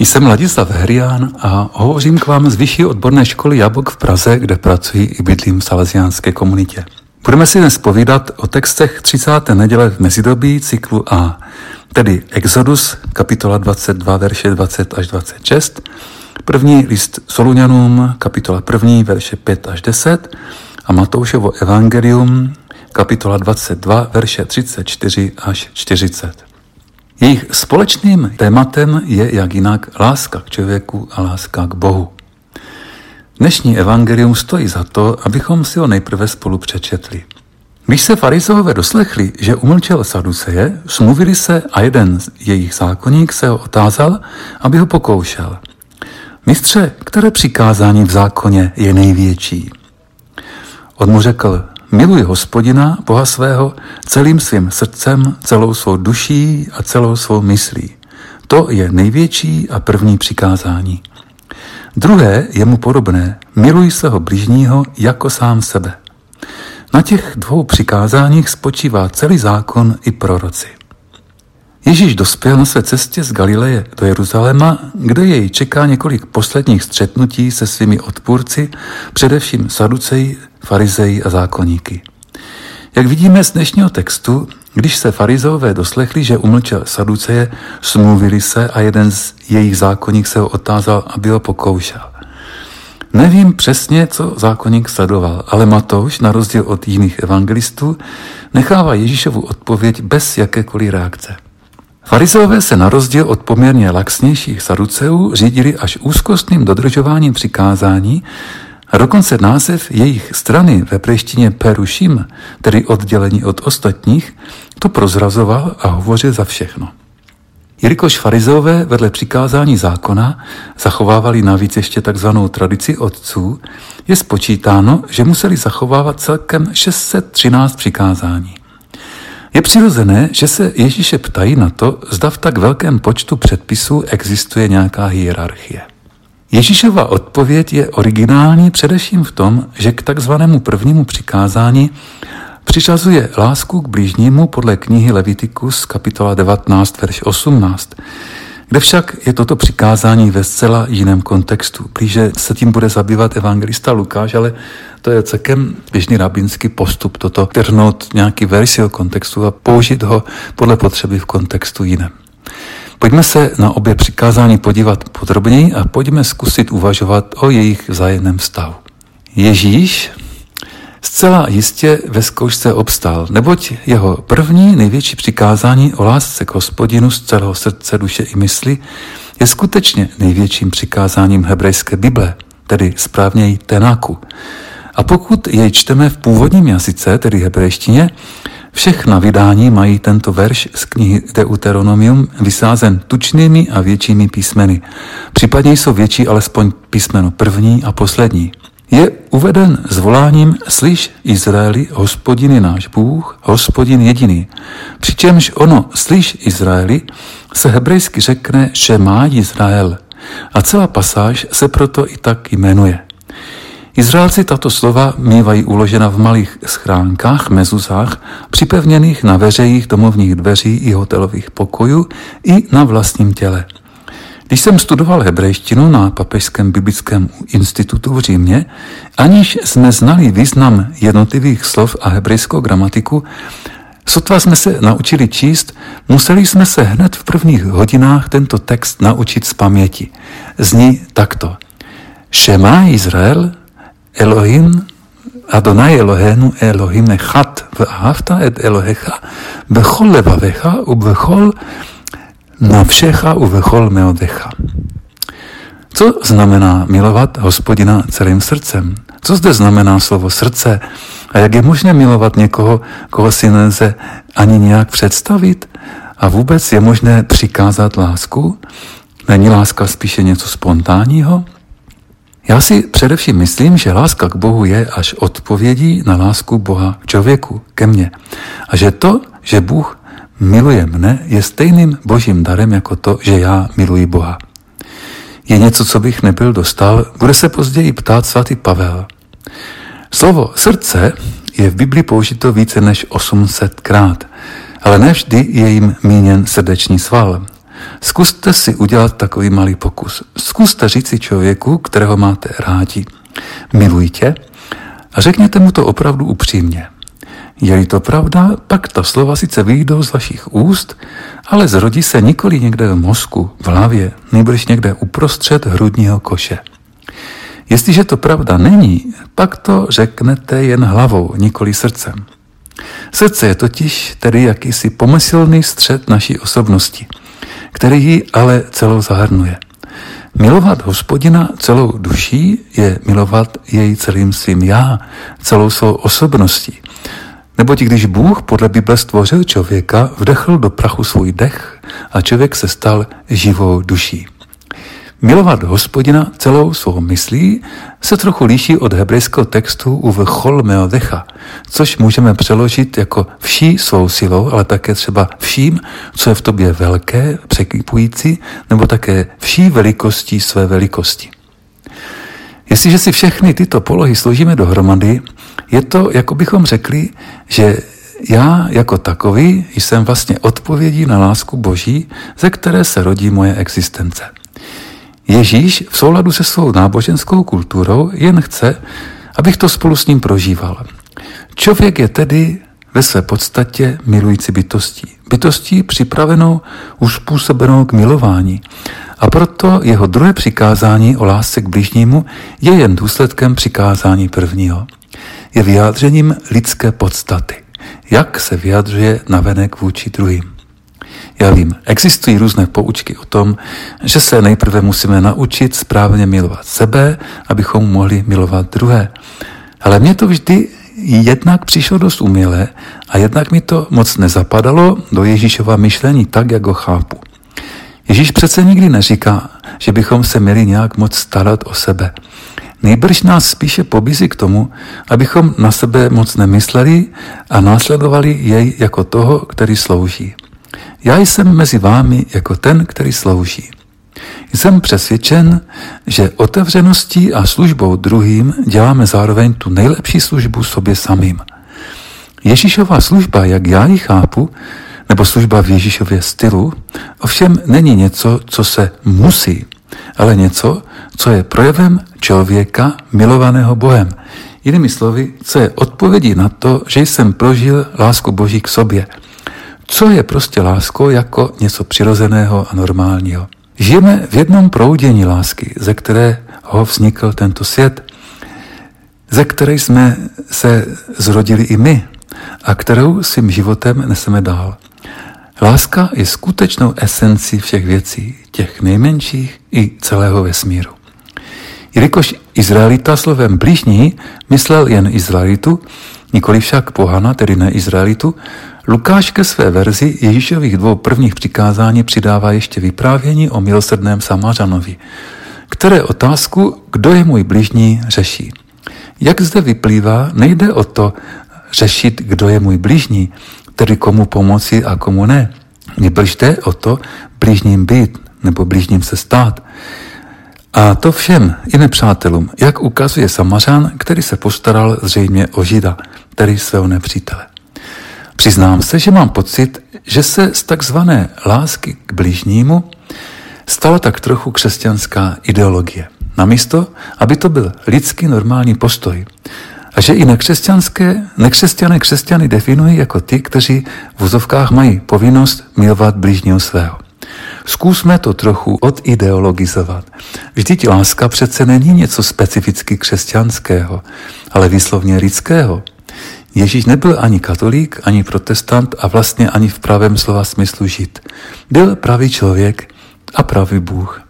Jsem Ladislav Herián a hovořím k vám z Vyšší odborné školy Jabok v Praze, kde pracuji i bydlím v salesiánské komunitě. Budeme si dnes povídat o textech 30. neděle v mezidobí cyklu A, tedy Exodus, kapitola 22, verše 20 až 26, první list Soluňanům, kapitola 1, verše 5 až 10 a Matoušovo evangelium, kapitola 22, verše 34 až 40. Jejich společným tématem je jak jinak láska k člověku a láska k Bohu. Dnešní evangelium stojí za to, abychom si ho nejprve spolu přečetli. Když se farizové doslechli, že umlčel Saduceje, smluvili se a jeden z jejich zákonník se ho otázal, aby ho pokoušel. Mistře, které přikázání v zákoně je největší? On mu řekl, Miluj hospodina, Boha svého, celým svým srdcem, celou svou duší a celou svou myslí. To je největší a první přikázání. Druhé je mu podobné. Miluj svého blížního jako sám sebe. Na těch dvou přikázáních spočívá celý zákon i proroci. Ježíš dospěl na své cestě z Galileje do Jeruzaléma, kde jej čeká několik posledních střetnutí se svými odpůrci, především saduceji, farizeji a zákonníky. Jak vidíme z dnešního textu, když se farizové doslechli, že umlčel saduceje, smluvili se a jeden z jejich zákonník se ho otázal, aby ho pokoušel. Nevím přesně, co zákonník sledoval, ale Matouš, na rozdíl od jiných evangelistů, nechává Ježíšovu odpověď bez jakékoliv reakce. Farizové se na rozdíl od poměrně laxnějších saduceů řídili až úzkostným dodržováním přikázání a dokonce název jejich strany ve preštině Perušim, tedy oddělení od ostatních, to prozrazoval a hovořil za všechno. Jelikož farizové vedle přikázání zákona zachovávali navíc ještě takzvanou tradici otců, je spočítáno, že museli zachovávat celkem 613 přikázání. Je přirozené, že se Ježíše ptají na to, zda v tak velkém počtu předpisů existuje nějaká hierarchie. Ježíšova odpověď je originální především v tom, že k takzvanému prvnímu přikázání přiřazuje lásku k blížnímu podle knihy Levitikus kapitola 19, verš 18, kde však je toto přikázání ve zcela jiném kontextu. Blíže se tím bude zabývat evangelista Lukáš, ale to je celkem běžný rabínský postup, toto trhnout nějaký versi o kontextu a použít ho podle potřeby v kontextu jiném. Pojďme se na obě přikázání podívat podrobněji a pojďme zkusit uvažovat o jejich vzájemném stavu. Ježíš zcela jistě ve zkoušce obstál, neboť jeho první největší přikázání o lásce k hospodinu z celého srdce, duše i mysli je skutečně největším přikázáním hebrejské Bible, tedy správněji Tenáku. A pokud jej čteme v původním jazyce, tedy hebrejštině, Všechna vydání mají tento verš z knihy Deuteronomium vysázen tučnými a většími písmeny. Případně jsou větší alespoň písmeno první a poslední. Je uveden s voláním Slyš Izraeli, hospodin je náš Bůh, hospodin jediný. Přičemž ono Slyš Izraeli se hebrejsky řekne Šemá Izrael. A celá pasáž se proto i tak jmenuje. Izraelci tato slova mývají uložena v malých schránkách, mezuzách, připevněných na veřejích domovních dveří i hotelových pokojů i na vlastním těle. Když jsem studoval hebrejštinu na Papežském biblickém institutu v Římě, aniž jsme znali význam jednotlivých slov a hebrejskou gramatiku, sotva jsme se naučili číst, museli jsme se hned v prvních hodinách tento text naučit z paměti. Zní takto. Šema Izrael, אלוהים, אדוני אלוהינו אלוהים אחד, ואהבת את אלוהיך בכל לבביך ובכל navšecha u vrchol meodecha. Co znamená milovat hospodina celým srdcem? Co zde znamená slovo srdce? A jak je možné milovat někoho, koho si nelze ani nějak představit? A vůbec je možné přikázat lásku? Není láska spíše něco spontánního? Já si především myslím, že láska k Bohu je až odpovědí na lásku Boha k člověku, ke mně. A že to, že Bůh miluje mne, je stejným božím darem jako to, že já miluji Boha. Je něco, co bych nebyl dostal, bude se později ptát svatý Pavel. Slovo srdce je v Biblii použito více než 800 krát, ale nevždy je jim míněn srdeční sval. Zkuste si udělat takový malý pokus. Zkuste říci člověku, kterého máte rádi, miluji tě, a řekněte mu to opravdu upřímně. Je-li to pravda, pak ta slova sice vyjdou z vašich úst, ale zrodí se nikoli někde v mozku, v hlavě, nejbrž někde uprostřed hrudního koše. Jestliže to pravda není, pak to řeknete jen hlavou, nikoli srdcem. Srdce je totiž tedy jakýsi pomyslný střed naší osobnosti, který ji ale celou zahrnuje. Milovat hospodina celou duší je milovat jej celým svým já, celou svou osobností. Neboť když Bůh podle Bible stvořil člověka, vdechl do prachu svůj dech a člověk se stal živou duší. Milovat hospodina celou svou myslí se trochu líší od hebrejského textu u vchol decha, což můžeme přeložit jako vší svou silou, ale také třeba vším, co je v tobě velké, překypující, nebo také vší velikostí své velikosti. Jestliže si všechny tyto polohy složíme dohromady, je to, jako bychom řekli, že já jako takový jsem vlastně odpovědí na lásku Boží, ze které se rodí moje existence. Ježíš v souladu se svou náboženskou kulturou jen chce, abych to spolu s ním prožíval. Člověk je tedy ve své podstatě milující bytostí. Bytostí připravenou, uspůsobenou k milování. A proto jeho druhé přikázání o lásce k bližnímu je jen důsledkem přikázání prvního. Je vyjádřením lidské podstaty. Jak se vyjadřuje navenek vůči druhým. Já vím, existují různé poučky o tom, že se nejprve musíme naučit správně milovat sebe, abychom mohli milovat druhé. Ale mně to vždy jednak přišlo dost uměle a jednak mi to moc nezapadalo do Ježíšova myšlení tak, jak ho chápu. Ježíš přece nikdy neříká, že bychom se měli nějak moc starat o sebe. Nejbrž nás spíše pobízí k tomu, abychom na sebe moc nemysleli a následovali jej jako toho, který slouží. Já jsem mezi vámi jako ten, který slouží. Jsem přesvědčen, že otevřeností a službou druhým děláme zároveň tu nejlepší službu sobě samým. Ježíšová služba, jak já ji chápu, nebo služba v Ježíšově stylu, ovšem není něco, co se musí, ale něco, co je projevem člověka milovaného Bohem. Jinými slovy, co je odpovědí na to, že jsem prožil lásku Boží k sobě – co je prostě láskou jako něco přirozeného a normálního. Žijeme v jednom proudění lásky, ze kterého vznikl tento svět, ze které jsme se zrodili i my a kterou svým životem neseme dál. Láska je skutečnou esencí všech věcí, těch nejmenších i celého vesmíru. Jelikož Izraelita slovem blížní myslel jen Izraelitu, nikoli však pohana, tedy ne Izraelitu, Lukáš ke své verzi Ježíšových dvou prvních přikázání přidává ještě vyprávění o milosrdném Samařanovi, které otázku, kdo je můj bližní, řeší. Jak zde vyplývá, nejde o to řešit, kdo je můj bližní, tedy komu pomoci a komu ne. Nebož jde o to blížním být nebo blížním se stát. A to všem, i nepřátelům, jak ukazuje Samařan, který se postaral zřejmě o Žida, tedy svého nepřítele. Přiznám se, že mám pocit, že se z takzvané lásky k bližnímu stala tak trochu křesťanská ideologie. Namísto, aby to byl lidský normální postoj. A že i nekřesťanské, nekřesťané křesťany definují jako ty, kteří v vozovkách mají povinnost milovat blížního svého. Zkusme to trochu odideologizovat. Vždyť láska přece není něco specificky křesťanského, ale výslovně lidského. Ježíš nebyl ani katolík, ani protestant a vlastně ani v pravém slova smyslu žid. Byl pravý člověk a pravý Bůh.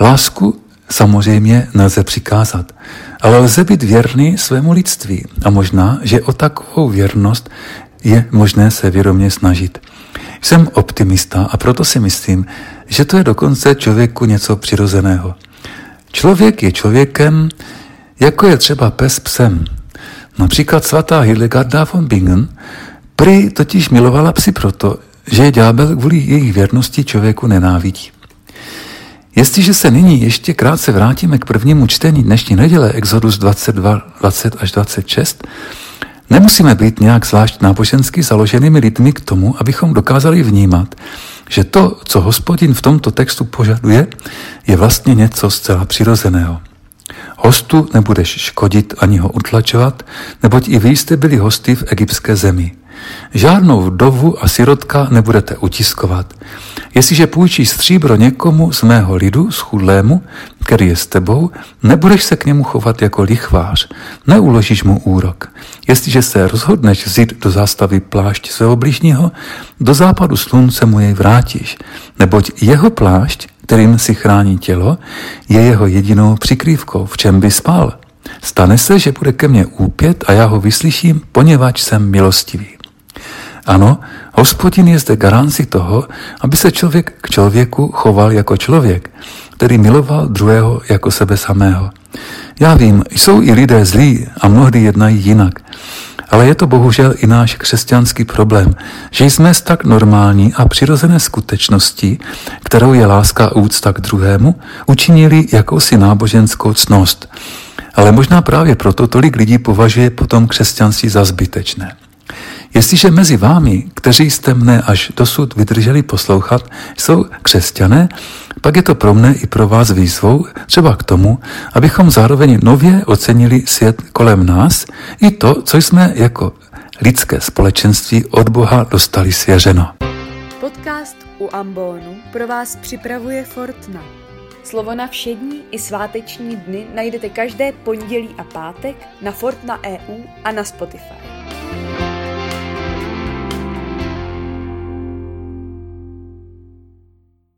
Lásku samozřejmě nelze přikázat, ale lze být věrný svému lidství a možná, že o takovou věrnost je možné se vědomě snažit. Jsem optimista a proto si myslím, že to je dokonce člověku něco přirozeného. Člověk je člověkem, jako je třeba pes psem. Například svatá Hildegarda von Bingen prý totiž milovala psy proto, že je ďábel kvůli jejich věrnosti člověku nenávidí. Jestliže se nyní ještě krátce vrátíme k prvnímu čtení dnešní neděle Exodus 22, 20 až 26, nemusíme být nějak zvlášť nábožensky založenými lidmi k tomu, abychom dokázali vnímat, že to, co hospodin v tomto textu požaduje, je vlastně něco zcela přirozeného. Hostu nebudeš škodit ani ho utlačovat, neboť i vy jste byli hosty v egyptské zemi. Žádnou vdovu a sirotka nebudete utiskovat. Jestliže půjčíš stříbro někomu z mého lidu, schudlému, který je s tebou, nebudeš se k němu chovat jako lichvář, neuložíš mu úrok. Jestliže se rozhodneš vzít do zástavy plášť svého bližního, do západu slunce mu jej vrátíš, neboť jeho plášť, kterým si chrání tělo, je jeho jedinou přikrývkou, v čem by spal. Stane se, že bude ke mně úpět a já ho vyslyším, poněvadž jsem milostivý. Ano, hospodin je zde garanci toho, aby se člověk k člověku choval jako člověk, který miloval druhého jako sebe samého. Já vím, jsou i lidé zlí a mnohdy jednají jinak. Ale je to bohužel i náš křesťanský problém, že jsme z tak normální a přirozené skutečnosti, kterou je láska a úcta k druhému, učinili jakousi náboženskou cnost. Ale možná právě proto tolik lidí považuje potom křesťanství za zbytečné. Jestliže mezi vámi, kteří jste mne až dosud vydrželi poslouchat, jsou křesťané, pak je to pro mne i pro vás výzvou třeba k tomu, abychom zároveň nově ocenili svět kolem nás i to, co jsme jako lidské společenství od Boha dostali svěřeno. Podcast u Ambonu pro vás připravuje Fortna. Slovo na všední i sváteční dny najdete každé pondělí a pátek na Fortna EU a na Spotify.